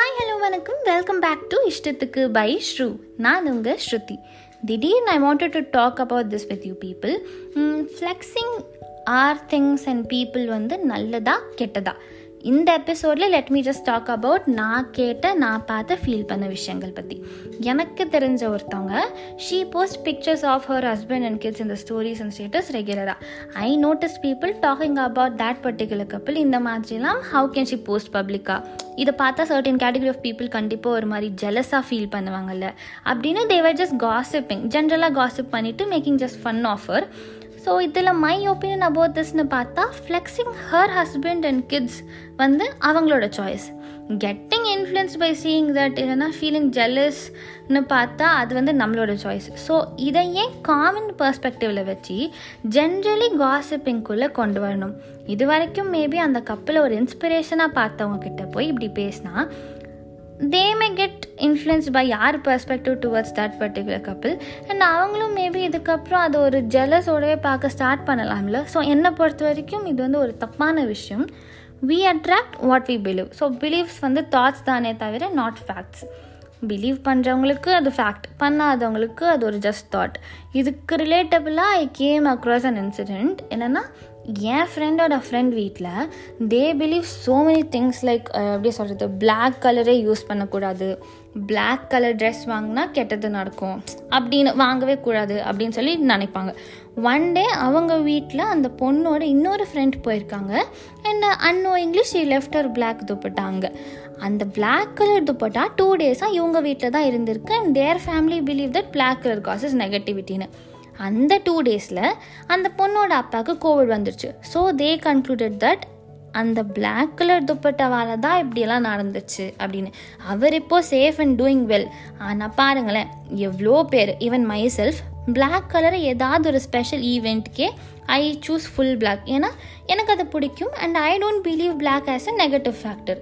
Hi hello வணக்கம். Welcome back to இஷ்டத்துக்கு by Shru. நான் உங்கள் ஸ்ருதி. திடீர்னு I wanted to talk about this with you people flexing are things and people வந்து நல்லதா கெட்டதா? இந்த எபிசோடில் let me just talk about நான் கேட்ட நான் பார்த்து ஃபீல் பண்ண விஷயங்கள் பற்றி எனக்கு தெரிஞ்ச ஒருத்தவங்க she post pictures of her husband and kids இந்த ஸ்டோரிஸ் அண்ட் ஸ்டேட்டஸ் ரெகுலராக I notice people talking about that particular couple இந்த மாதிரிலாம் ஹவு கேன் ஷி போஸ்ட் பப்ளிக்காக இதை பார்த்தா சர்டன் கேட்டகரி ஆஃப் பீப்புள் கண்டிப்பாக ஒரு மாதிரி ஜெலஸாக ஃபீல் பண்ணுவாங்கல்ல. அப்படின்னு தேவர் ஜஸ்ட் காசிப்பிங் ஜென்ரலாக காசிப் பண்ணிவிட்டு making just fun of her so இதில் மை ஒப்பீனியன் அபவுட் திஸ்னு பார்த்தா flexing her husband and kids வந்து அவங்களோட choice getting influence by seeing that இல்லைனா ஃபீலிங் ஜெல்லஸ்னு பார்த்தா அது வந்து நம்மளோட சாய்ஸ் ஸோ இதை ஏன் காமன் பர்ஸ்பெக்டிவில் வச்சு ஜென்ரலி காசிப்பிங்குள்ளே கொண்டு வரணும்? இது வரைக்கும் மேபி அந்த கப்பில் ஒரு இன்ஸ்பிரேஷனாக பார்த்தவங்க கிட்ட போய் இப்படி பேசினா they may get influence by யார் perspective towards that particular couple and அவங்களும் மேபி இதுக்கப்புறம் அது ஒரு ஜெலஸோடவே பார்க்க ஸ்டார்ட் பண்ணலாம்ல. ஸோ என்னை பொறுத்த வரைக்கும் இது வந்து ஒரு தப்பான விஷயம். We attract what we believe so believes வந்து தாட்ஸ் தானே தவிர நாட் ஃபேக்ட்ஸ் பிலீவ் பண்ணுறவங்களுக்கு அது ஃபேக்ட் பண்ணாதவங்களுக்கு அது ஒரு ஜஸ்ட் தாட் இதுக்கு ரிலேட்டபிளாக I came across an incident என்னென்னா என் ஃப்ரெண்டோட ஃப்ரெண்ட் வீட்டில் they believe so many things like எப்படி சொல்கிறது பிளாக் கலரே யூஸ் பண்ணக்கூடாது. பிளாக் கலர் ட்ரெஸ் வாங்கினா கெட்டது நடக்கும். அப்படின்னு வாங்கவே கூடாது அப்படின்னு சொல்லி நினைப்பாங்க. ஒன் டே அவங்க வீட்டில் அந்த பொண்ணோட இன்னொரு ஃப்ரெண்ட் போயிருக்காங்க. அண்ட் அன்னோ இங்கிலீஷ் லெஃப்ட் ஒரு பிளாக் துப்பட்டாங்க அந்த பிளாக் கலர் துப்பட்டா டூ டேஸாக இவங்க வீட்டில் தான் இருந்திருக்கு. And their family believe that black colour causes நெகட்டிவிட்டின்னு அந்த டூ டேஸில் அந்த பொண்ணோட அப்பாவுக்கு கோவிட் வந்துருச்சு. ஸோ தே கன்க்ளூடட் தட் அந்த பிளாக் கலர் துப்பட்டாவால் தான் இப்படியெல்லாம் நடந்துச்சு அப்படின்னு. அவர் இப்போது சேஃப் அண்ட் டூயிங் வெல் ஆனால் பாருங்களேன். எவ்வளோ பேர் ஈவன் மை செல்ஃப் பிளாக் கலரை ஏதாவது ஒரு ஸ்பெஷல் ஈவெண்ட்கே ஐ சூஸ் ஃபுல் பிளாக் ஏன்னா எனக்கு அது பிடிக்கும் and I don't believe black as a negative factor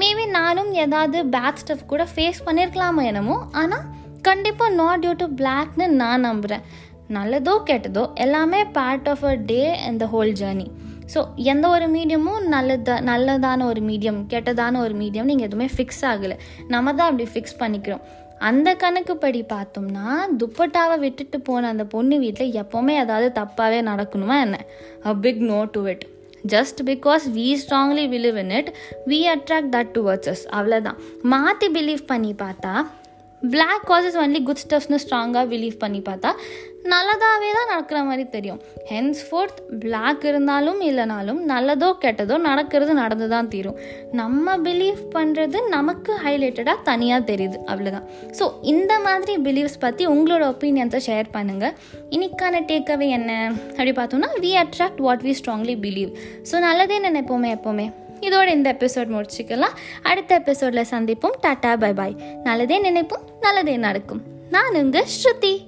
maybe நானும் ஏதாவது பேட் ஸ்டஃப் கூட ஃபேஸ் பண்ணியிருக்கலாமா என்னமோ ஆனால் கண்டிப்பாக நாட் டியூ டு பிளாக்னு நான் நம்புகிறேன் நல்லதோ கெட்டதோ எல்லாமே part of a day and the whole journey so எந்த ஒரு மீடியமும் நல்லதா நல்லதான ஒரு மீடியம் கெட்டதான ஒரு மீடியம் நீங்கள் எதுவுமே ஃபிக்ஸ் ஆகலை. நம்ம தான் அப்படி ஃபிக்ஸ் பண்ணிக்கிறோம். அந்த கணக்குப்படி பார்த்தோம்னா துப்பட்டாவை விட்டுட்டு போன அந்த பொண்ணு வீட்டில் எப்போவுமே ஏதாவது தப்பாகவே நடக்கணுமா என்ன? A big no to it just because we strongly believe in it we attract that towards us அவ்வளோதான் மாற்றி பிலீவ் பண்ணி பார்த்தா பிளாக் காசஸ் ஒன்லி குட் ஸ்டப்ஸ்னு ஸ்ட்ராங்காக பிலீவ் பண்ணி பார்த்தா நல்லதாகவே தான் நடக்கிற மாதிரி தெரியும். ஹென்ஸ் ஃபோர்த் பிளாக் இருந்தாலும் இல்லைனாலும் நல்லதோ கெட்டதோ நடக்கிறது நடந்து தான் தீரும். நம்ம பிலீவ் பண்ணுறது நமக்கு ஹைலைட்டடாக தனியாக தெரியுது அவ்வளோதான் ஸோ இந்த மாதிரி பிலீவ்ஸ் பற்றி உங்களோட ஒப்பீனியன்ஸை ஷேர் பண்ணுங்கள் இன்னைக்கான டேக்அவே என்ன? அப்படி பார்த்தோம்னா we attract what we strongly believe so நல்லதே நினைப்போமே எப்போவுமே. இதோட இந்த எபிசோட் முடிச்சுக்கலாம். அடுத்த எபிசோடில் சந்திப்போம். டாட்டா பை பாய் நல்லதே நினைப்போம் நல்லதே நடக்கும். நான் உங்கள் ஸ்ருதி.